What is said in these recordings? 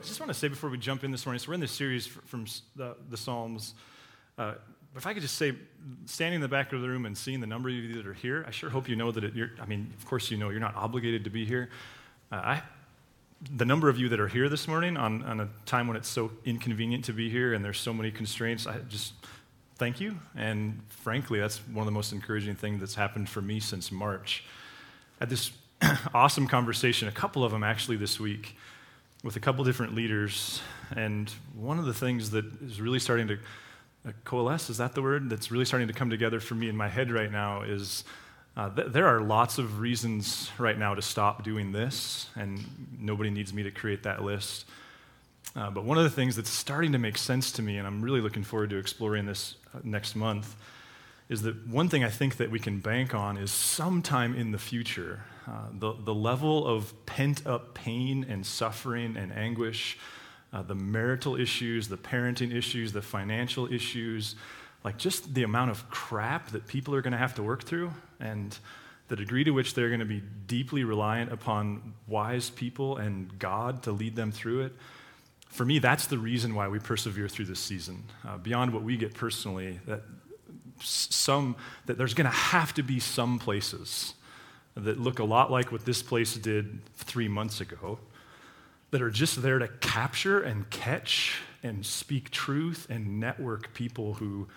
I just want to say before we jump in this morning, so we're in this series from the, the Psalms. Uh, if I could just say, standing in the back of the room and seeing the number of you that are here, I sure hope you know that it, you're, I mean, of course you know you're not obligated to be here. Uh, I, the number of you that are here this morning on, on a time when it's so inconvenient to be here and there's so many constraints, I just thank you. And frankly, that's one of the most encouraging things that's happened for me since March. I had this awesome conversation, a couple of them actually this week with a couple different leaders. And one of the things that is really starting to uh, coalesce, is that the word? That's really starting to come together for me in my head right now is uh, th- there are lots of reasons right now to stop doing this, and nobody needs me to create that list. Uh, but one of the things that's starting to make sense to me, and I'm really looking forward to exploring this uh, next month, is that one thing I think that we can bank on is sometime in the future, uh, the, the level of pent up pain and suffering and anguish, uh, the marital issues, the parenting issues, the financial issues, like just the amount of crap that people are going to have to work through, and the degree to which they're going to be deeply reliant upon wise people and God to lead them through it. For me, that's the reason why we persevere through this season. Uh, beyond what we get personally, that some that there's going to have to be some places that look a lot like what this place did three months ago, that are just there to capture and catch and speak truth and network people who,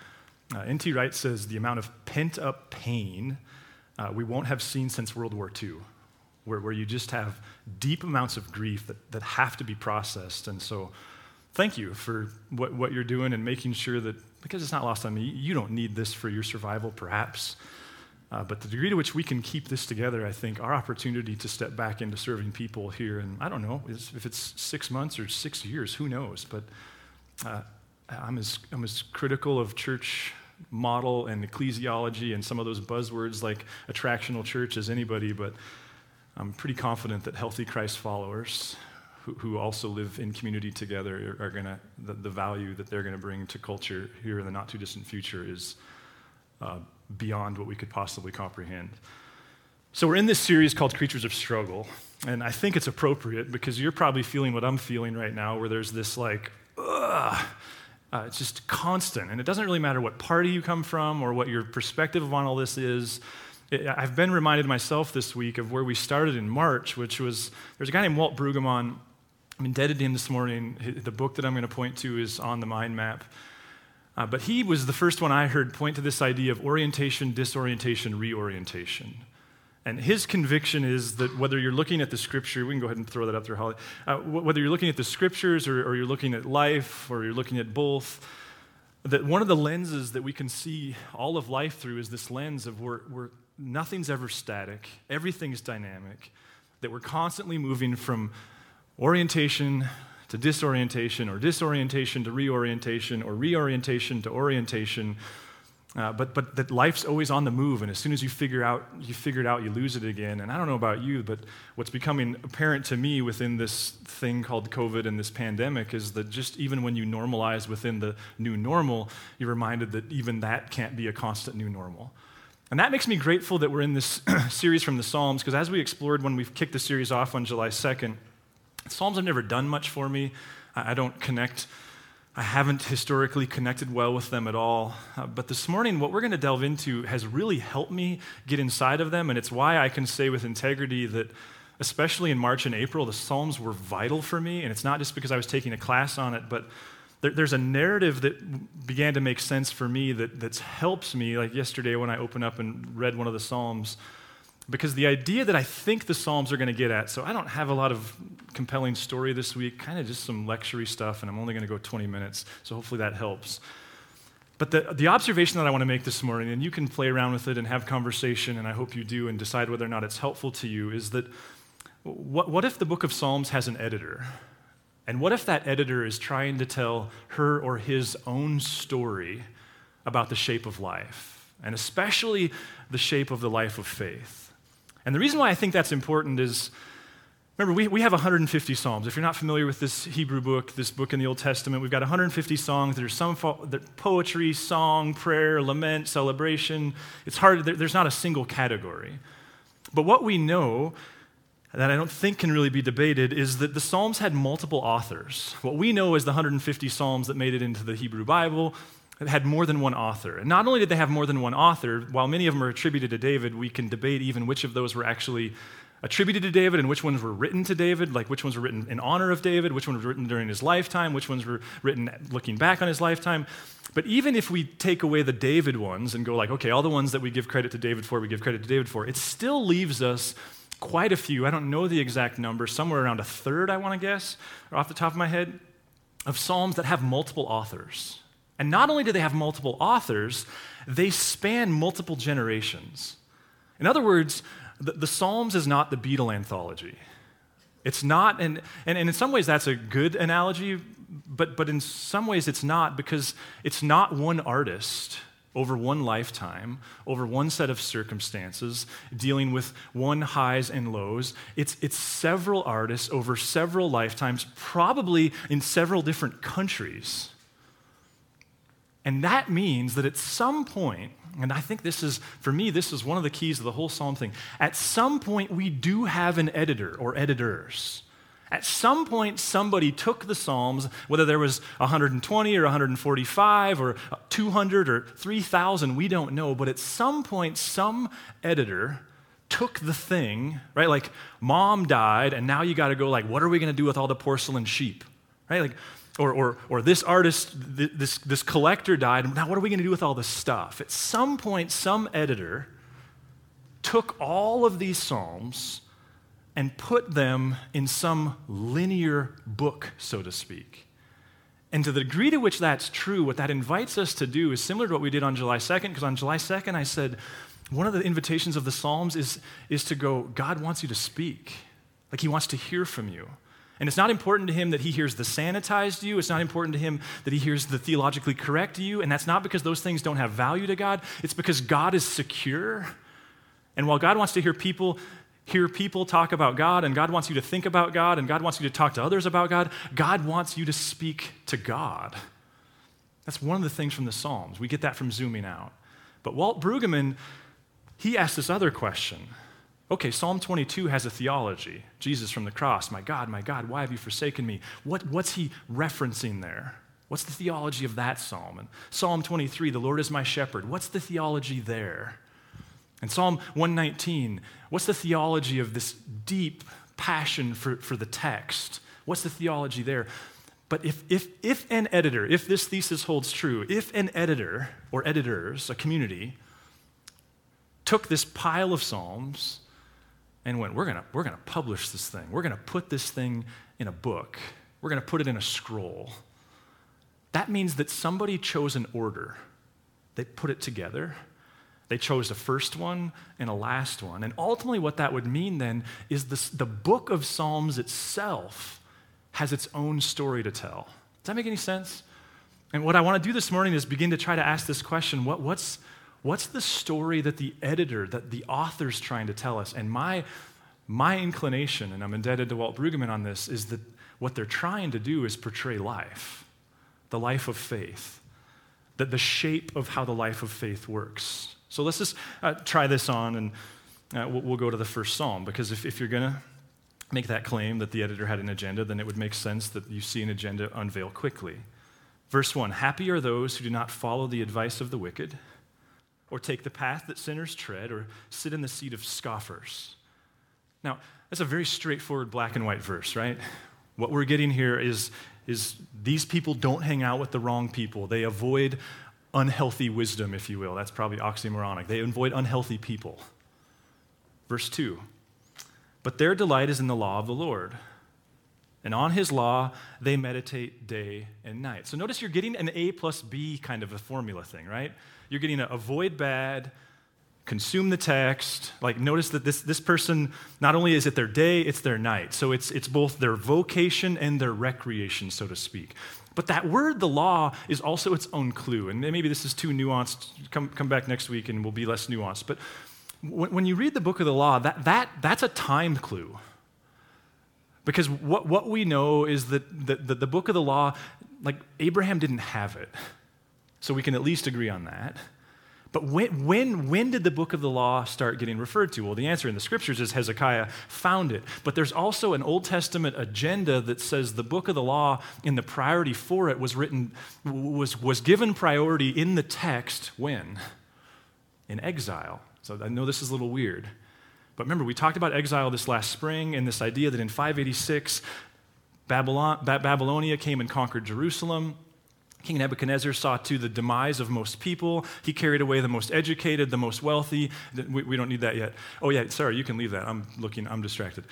uh, N.T. Wright says, the amount of pent up pain uh, we won't have seen since World War II, where, where you just have deep amounts of grief that, that have to be processed. And so, thank you for what, what you're doing and making sure that, because it's not lost on me, you don't need this for your survival, perhaps. Uh, but the degree to which we can keep this together, I think our opportunity to step back into serving people here, and I don't know if it's six months or six years, who knows? But uh, I'm, as, I'm as critical of church model and ecclesiology and some of those buzzwords like attractional church as anybody, but I'm pretty confident that healthy Christ followers who, also live in community together are, going to, the, the, value that they're going to bring to culture here in the not too distant future is uh, beyond what we could possibly comprehend. So, we're in this series called Creatures of Struggle, and I think it's appropriate because you're probably feeling what I'm feeling right now, where there's this like, ugh, uh, it's just constant. And it doesn't really matter what party you come from or what your perspective on all this is. I've been reminded myself this week of where we started in March, which was there's a guy named Walt Brueggemann. I'm indebted to him this morning. The book that I'm going to point to is on the mind map. Uh, but he was the first one I heard point to this idea of orientation, disorientation, reorientation. And his conviction is that whether you're looking at the scripture, we can go ahead and throw that up there, Holly. Uh, whether you're looking at the scriptures or, or, you're looking at life or you're looking at both, that one of the lenses that we can see all of life through is this lens of where, where nothing's ever static, everything's dynamic, that we're constantly moving from orientation to disorientation, or disorientation to reorientation, or reorientation to orientation. Uh, but, but that life's always on the move, and as soon as you figure out you figure it out, you lose it again. And I don't know about you, but what's becoming apparent to me within this thing called COVID and this pandemic is that just even when you normalize within the new normal, you're reminded that even that can't be a constant new normal. And that makes me grateful that we're in this series from the Psalms, because as we explored when we kicked the series off on July 2nd, Psalms have never done much for me. I don't connect, I haven't historically connected well with them at all. Uh, but this morning, what we're going to delve into has really helped me get inside of them. And it's why I can say with integrity that, especially in March and April, the Psalms were vital for me. And it's not just because I was taking a class on it, but there's a narrative that began to make sense for me that that helps me. Like yesterday, when I opened up and read one of the Psalms because the idea that I think the Psalms are going to get at, so I don't have a lot of compelling story this week, kind of just some lectury stuff, and I'm only going to go 20 minutes, so hopefully that helps. But the, the observation that I want to make this morning, and you can play around with it and have conversation, and I hope you do, and decide whether or not it's helpful to you, is that what, what if the book of Psalms has an editor? And what if that editor is trying to tell her or his own story about the shape of life, and especially the shape of the life of faith? And the reason why I think that's important is remember, we, we have 150 Psalms. If you're not familiar with this Hebrew book, this book in the Old Testament, we've got 150 songs. There's some poetry, song, prayer, lament, celebration. It's hard, there, there's not a single category. But what we know that I don't think can really be debated is that the Psalms had multiple authors. What we know is the 150 Psalms that made it into the Hebrew Bible had more than one author. And not only did they have more than one author, while many of them are attributed to David, we can debate even which of those were actually attributed to David and which ones were written to David, like which ones were written in honor of David, which ones were written during his lifetime, which ones were written looking back on his lifetime. But even if we take away the David ones and go like, okay, all the ones that we give credit to David for, we give credit to David for, it still leaves us quite a few. I don't know the exact number, somewhere around a third, I want to guess, or off the top of my head, of Psalms that have multiple authors. And not only do they have multiple authors, they span multiple generations. In other words, the, the Psalms is not the Beatle anthology. It's not, and, and, and in some ways that's a good analogy, but, but in some ways it's not because it's not one artist over one lifetime, over one set of circumstances, dealing with one highs and lows. It's, it's several artists over several lifetimes, probably in several different countries. And that means that at some point, and I think this is, for me, this is one of the keys of the whole Psalm thing. At some point, we do have an editor or editors. At some point, somebody took the Psalms, whether there was 120 or 145 or 200 or 3,000, we don't know, but at some point, some editor took the thing, right? Like, mom died, and now you got to go, like, what are we going to do with all the porcelain sheep? Right? Like, or, or, or this artist, this, this collector died. Now, what are we going to do with all this stuff? At some point, some editor took all of these Psalms and put them in some linear book, so to speak. And to the degree to which that's true, what that invites us to do is similar to what we did on July 2nd, because on July 2nd, I said, one of the invitations of the Psalms is, is to go, God wants you to speak. Like he wants to hear from you. And it's not important to him that he hears the sanitized you. It's not important to him that he hears the theologically correct you. And that's not because those things don't have value to God. It's because God is secure. And while God wants to hear people hear people talk about God, and God wants you to think about God, and God wants you to talk to others about God, God wants you to speak to God. That's one of the things from the Psalms. We get that from zooming out. But Walt Brueggemann, he asked this other question. Okay, Psalm 22 has a theology. Jesus from the cross, my God, my God, why have you forsaken me? What, what's he referencing there? What's the theology of that psalm? And Psalm 23, the Lord is my shepherd. What's the theology there? And Psalm 119, what's the theology of this deep passion for, for the text? What's the theology there? But if, if, if an editor, if this thesis holds true, if an editor or editors, a community, took this pile of Psalms and went, we're going we're going to publish this thing, we're going to put this thing in a book, we're going to put it in a scroll, that means that somebody chose an order. They put it together they chose a first one and a last one. And ultimately, what that would mean then is this, the book of Psalms itself has its own story to tell. Does that make any sense? And what I want to do this morning is begin to try to ask this question what, what's, what's the story that the editor, that the author's trying to tell us? And my, my inclination, and I'm indebted to Walt Brueggemann on this, is that what they're trying to do is portray life, the life of faith, that the shape of how the life of faith works. So let's just uh, try this on and uh, we'll, we'll, go to the first psalm because if, if you're going to make that claim that the editor had an agenda, then it would make sense that you see an agenda unveil quickly. Verse 1 Happy are those who do not follow the advice of the wicked, or take the path that sinners tread, or sit in the seat of scoffers. Now, that's a very straightforward black and white verse, right? What we're getting here is, is these people don't hang out with the wrong people. They avoid unhealthy wisdom, if you will. That's probably oxymoronic. They avoid unhealthy people. Verse 2 But their delight is in the law of the Lord. And on his law, they meditate day and night. So notice you're getting an A plus B kind of a formula thing, right? You're getting to avoid bad, consume the text. Like, notice that this, this person, not only is it their day, it's their night. So it's, it's both their vocation and their recreation, so to speak. But that word, the law, is also its own clue. And maybe this is too nuanced. Come, come back next week and we'll be less nuanced. But when, when you read the book of the law, that, that, that's a time clue. Because what, what we know is that the, the, the book of the law, like Abraham didn't have it. So we can at least agree on that. But when, when, when did the book of the law start getting referred to? Well, the answer in the scriptures is Hezekiah found it. But there's also an Old Testament agenda that says the book of the law in the priority for it was written, was, was given priority in the text when? In exile. So I know this is a little weird. But remember, we talked about exile this last spring and this idea that in 586, Babylon, Babylonia came and conquered Jerusalem. King Nebuchadnezzar saw to the demise of most people. He carried away the most educated, the most wealthy. We, we, don't need that yet. Oh, yeah, sorry, you can leave that. I'm looking, I'm distracted.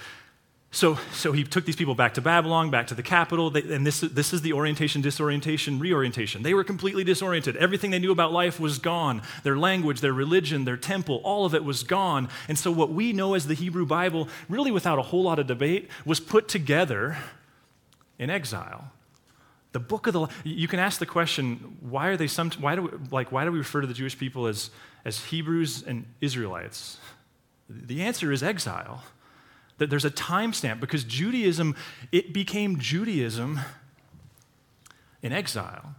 So, so he took these people back to Babylon, back to the capital, they, and this, this is the orientation, disorientation, reorientation. They were completely disoriented. Everything they knew about life was gone. Their language, their religion, their temple, all of it was gone. And so, what we know as the Hebrew Bible, really without a whole lot of debate, was put together in exile. The book of the law. you can ask the question, why are they some why do we, like why do we refer to the Jewish people as as Hebrews and Israelites? The answer is exile. That there's a timestamp because Judaism it became Judaism in exile.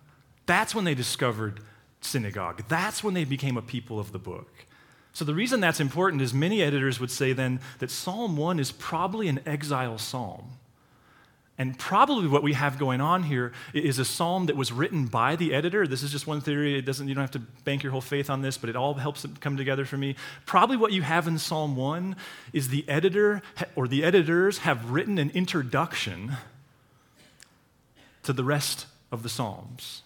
That's when they discovered synagogue. That's when they became a people of the book. So the reason that's important is many editors would say then that Psalm 1 is probably an exile psalm. And probably what we have going on here is a psalm that was written by the editor. This is just one theory. It doesn't, you don't have to bank your whole faith on this, but it all helps it come together for me. Probably what you have in Psalm 1 is the editor or the editors have written an introduction to the rest of the Psalms.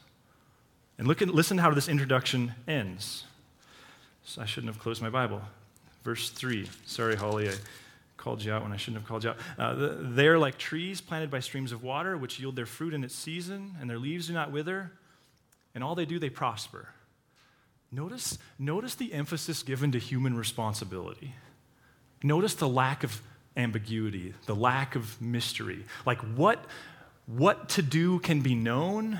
And look and listen how this introduction ends. So I shouldn't have closed my Bible. Verse 3. Sorry, Holly. I, called you out when I shouldn't have called you out. Uh, they are like trees planted by streams of water, which yield their fruit in its season, and their leaves do not wither, and all they do, they prosper. Notice, notice the emphasis given to human responsibility. Notice the lack of ambiguity, the lack of mystery. Like what, what to do can be known,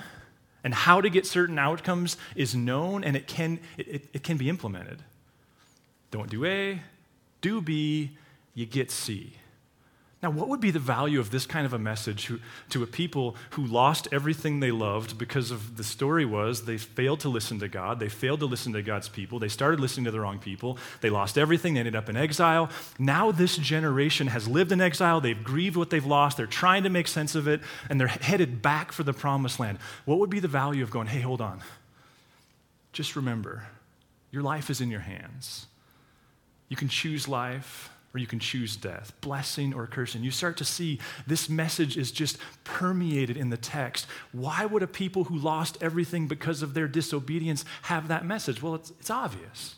and how to get certain outcomes is known, and it can, it, it can be implemented. Don't do A, do B, you get C. Now, what would be the value of this kind of a message to a people who lost everything they loved because of the story was they failed to listen to God, they failed to listen to God's people, they started listening to the wrong people, they lost everything, they ended up in exile. Now, this generation has lived in exile, they've grieved what they've lost, they're trying to make sense of it, and they're headed back for the promised land. What would be the value of going, hey, hold on? Just remember, your life is in your hands. You can choose life or you can choose death, blessing or cursing. You start to see this message is just permeated in the text. Why would a people who lost everything because of their disobedience have that message? Well, it's, it's obvious.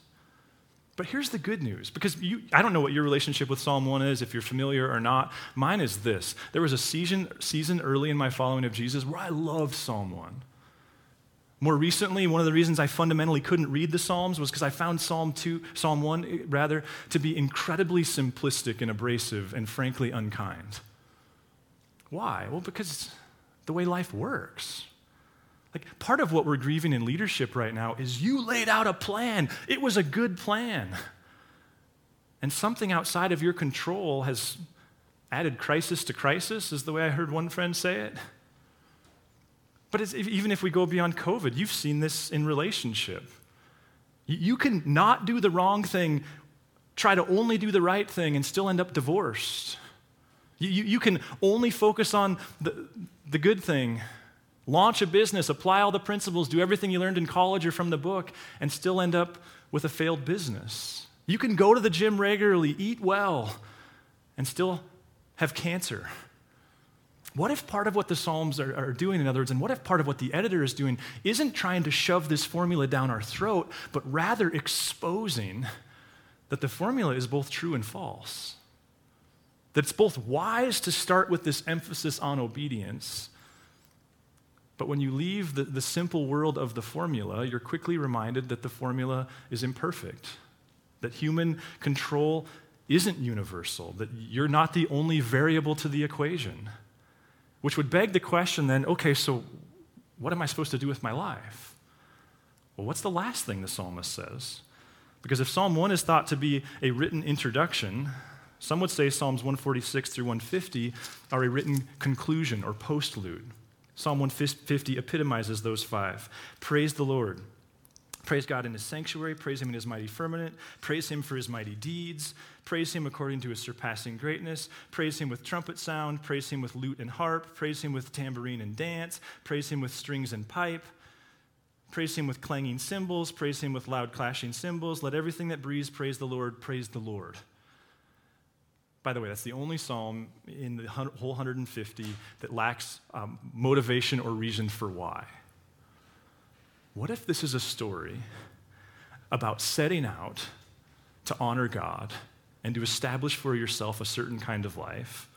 But here's the good news because you, I don't know what your relationship with Psalm 1 is, if you're familiar or not. Mine is this. There was a season, season early in my following of Jesus where I loved Psalm 1. More recently, one of the reasons I fundamentally couldn't read the Psalms was because I found Psalm 2, Psalm 1 eh, rather, to be incredibly simplistic and abrasive and frankly unkind. Why? Well, because the way life works. Like part of what we're grieving in leadership right now is you laid out a plan. It was a good plan. And something outside of your control has added crisis to crisis, is the way I heard one friend say it. But even if we go beyond COVID, you've seen this in relationship. You can not do the wrong thing, try to only do the right thing, and still end up divorced. You, you can only focus on the, the good thing, launch a business, apply all the principles, do everything you learned in college or from the book, and still end up with a failed business. You can go to the gym regularly, eat well, and still have cancer. What if part of what the Psalms are, are, doing, in other words, and what if part of what the editor is doing isn't trying to shove this formula down our throat, but rather exposing that the formula is both true and false? That it's both wise to start with this emphasis on obedience, but when you leave the, the simple world of the formula, you're quickly reminded that the formula is imperfect, that human control isn't universal, that you're not the only variable to the equation. Which would beg the question then okay, so what am I supposed to do with my life? Well, what's the last thing the psalmist says? Because if Psalm 1 is thought to be a written introduction, some would say Psalms 146 through 150 are a written conclusion or postlude. Psalm 150 epitomizes those five. Praise the Lord. Praise God in his sanctuary, praise him in his mighty firmament, praise him for his mighty deeds, praise him according to his surpassing greatness, praise him with trumpet sound, praise him with lute and harp, praise him with tambourine and dance, praise him with strings and pipe. Praise him with clanging cymbals, praise him with loud clashing cymbals. Let everything that breathes praise the Lord, praise the Lord. By the way, that's the only psalm in the whole 150 that lacks um, motivation or reason for why. What if this is a story about setting out to honor God and to establish for yourself a certain kind of life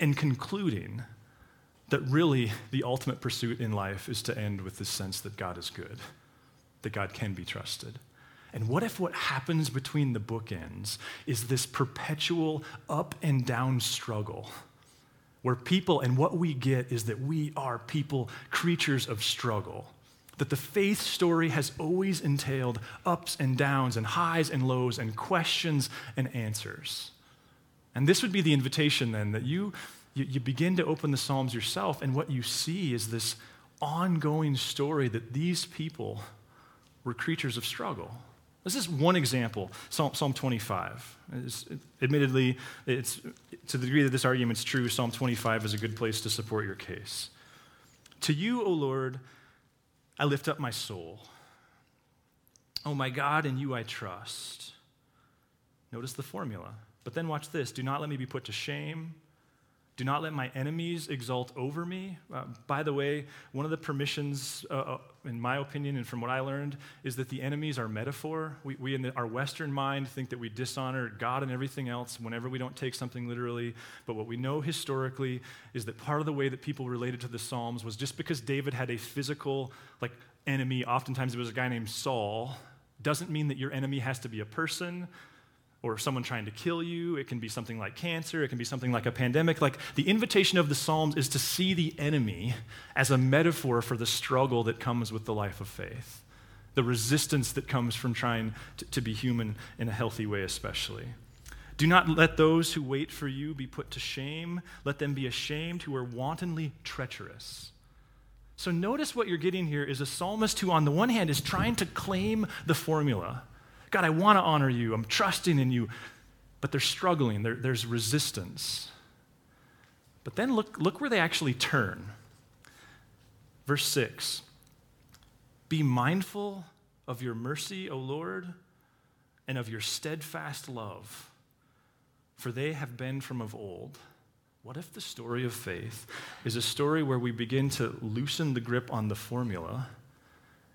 and concluding that really the ultimate pursuit in life is to end with the sense that God is good, that God can be trusted? And what if what happens between the bookends is this perpetual up and down struggle? Where people, and what we get is that we are people, creatures of struggle that the faith story has always entailed ups and downs and highs and lows and questions and answers. And this would be the invitation then that you, you, you, begin to open the Psalms yourself, and what you see is this ongoing story that these people were creatures of struggle. This is one example, Psalm, Psalm 25. It's, admittedly, it's, to the degree that this argument's true, Psalm 25 is a good place to support your case. To you, O Lord, I lift up my soul. Oh, my God, in you I trust. Notice the formula. But then watch this do not let me be put to shame. Do not let my enemies exult over me. Uh, by the way, one of the permissions, uh, uh, in my opinion, and from what I learned, is that the enemies are metaphor. We, we in the, our Western mind, think that we dishonor God and everything else whenever we don't take something literally. But what we know historically is that part of the way that people related to the Psalms was just because David had a physical, like, enemy, oftentimes it was a guy named Saul, doesn't mean that your enemy has to be a person or someone trying to kill you. It can be something like cancer. It can be something like a pandemic. Like the invitation of the Psalms is to see the enemy as a metaphor for the struggle that comes with the life of faith, the resistance that comes from trying to, to be human in a healthy way, especially. Do not let those who wait for you be put to shame. Let them be ashamed who are wantonly treacherous. So notice what you're getting here is a psalmist who, on the one hand, is trying to claim the formula God, I want to honor you. I'm trusting in you. But they're struggling, there, there's resistance. But then look, look where they actually turn. Verse 6 Be mindful of your mercy, O Lord, and of your steadfast love, for they have been from of old. What if the story of faith is a story where we begin to loosen the grip on the formula?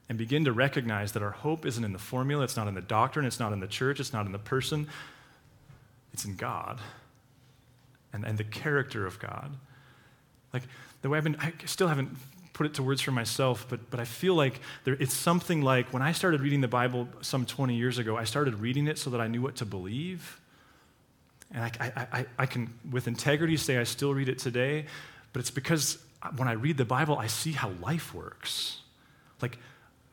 And begin to recognize that our hope isn't in the formula, it's not in the doctrine, it's not in the church, it's not in the person, it's in God and, and the character of God. Like the way I've been, I still haven't put it to words for myself, but, but I feel like there, it's something like when I started reading the Bible some 20 years ago, I started reading it so that I knew what to believe. And I, I, I, I can, with integrity, say I still read it today, but it's because when I read the Bible, I see how life works. Like,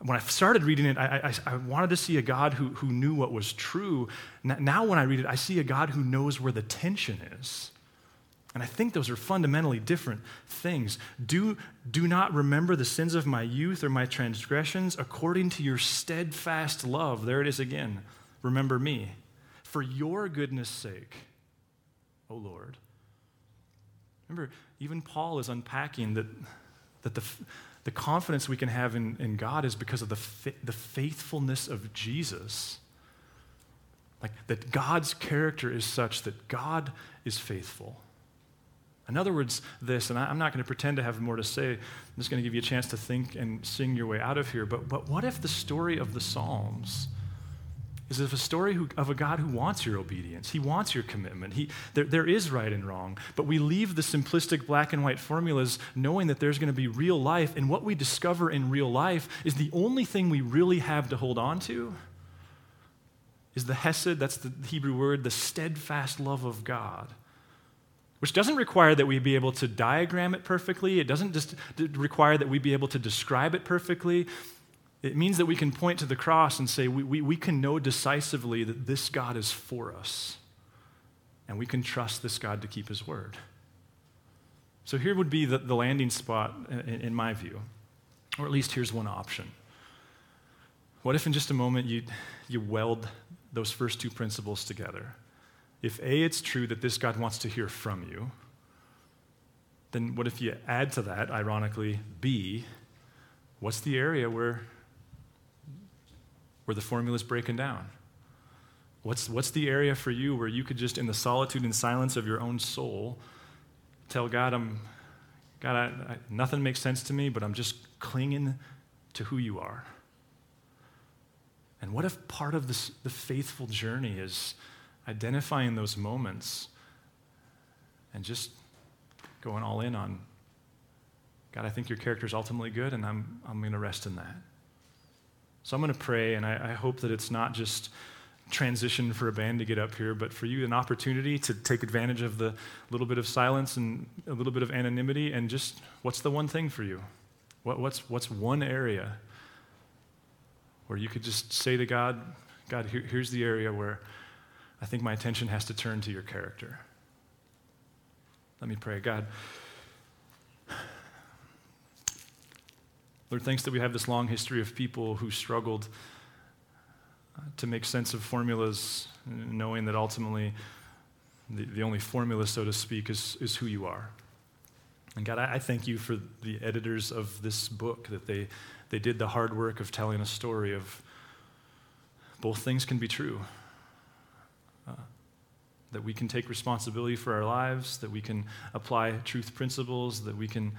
when I started reading it, I, I, I, wanted to see a God who, who knew what was true. Now, when I read it, I see a God who knows where the tension is. And I think those are fundamentally different things. Do, do not remember the sins of my youth or my transgressions according to your steadfast love. There it is again. Remember me. For your goodness' sake, O Lord. Remember, even Paul is unpacking that, that the the confidence we can have in, in God is because of the, the faithfulness of Jesus. Like that God's character is such that God is faithful. In other words, this, and I, I'm not going to pretend to have more to say, I'm just going to give you a chance to think and sing your way out of here. But, but what if the story of the Psalms is of a story who, of a God who wants your obedience. He wants your commitment. He, there, there is right and wrong. But we leave the simplistic black and white formulas knowing that there's going to be real life. And what we discover in real life is the only thing we really have to hold on to is the hesed, that's the Hebrew word, the steadfast love of God. Which doesn't require that we be able to diagram it perfectly. It doesn't just require that we be able to describe it perfectly. It means that we can point to the cross and say, we, we, we can know decisively that this God is for us. And we can trust this God to keep his word. So here would be the, the landing spot, in, in my view. Or at least here's one option. What if in just a moment you, you weld those first two principles together? If A, it's true that this God wants to hear from you, then what if you add to that, ironically, B, what's the area where, where the formula's breaking down? What's, what's the area for you where you could just, in the solitude and silence of your own soul, tell God, I'm, God, I, I, nothing makes sense to me, but I'm just clinging to who you are? And what if part of this, the faithful journey is identifying those moments and just going all in on God, I think your character is ultimately good, and I'm, I'm going to rest in that. So I'm going to pray, and I, I hope that it's not just transition for a band to get up here, but for you, an opportunity to take advantage of the little bit of silence and a little bit of anonymity, and just what's the one thing for you? What, what's, what's one area where you could just say to God, God, here, here's the area where I think my attention has to turn to your character. Let me pray. God, Lord, thanks that we have this long history of people who struggled uh, to make sense of formulas, knowing that ultimately the, the only formula, so to speak, is, is who you are. And God, I, I thank you for the editors of this book, that they, they did the hard work of telling a story of both things can be true. Uh, that we can take responsibility for our lives, that we can apply truth principles, that we can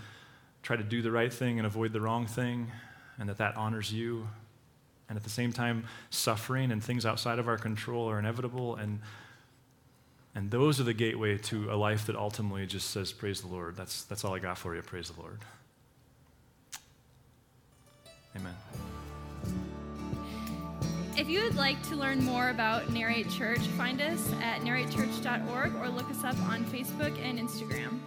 try to do the right thing and avoid the wrong thing, and that that honors you. And at the same time, suffering and things outside of our control are inevitable. And, and those are the gateway to a life that ultimately just says, Praise the Lord. That's, that's all I got for you. Praise the Lord. Amen. If you would like to learn more about Narrate Church, find us at narratechurch.org or look us up on Facebook and Instagram.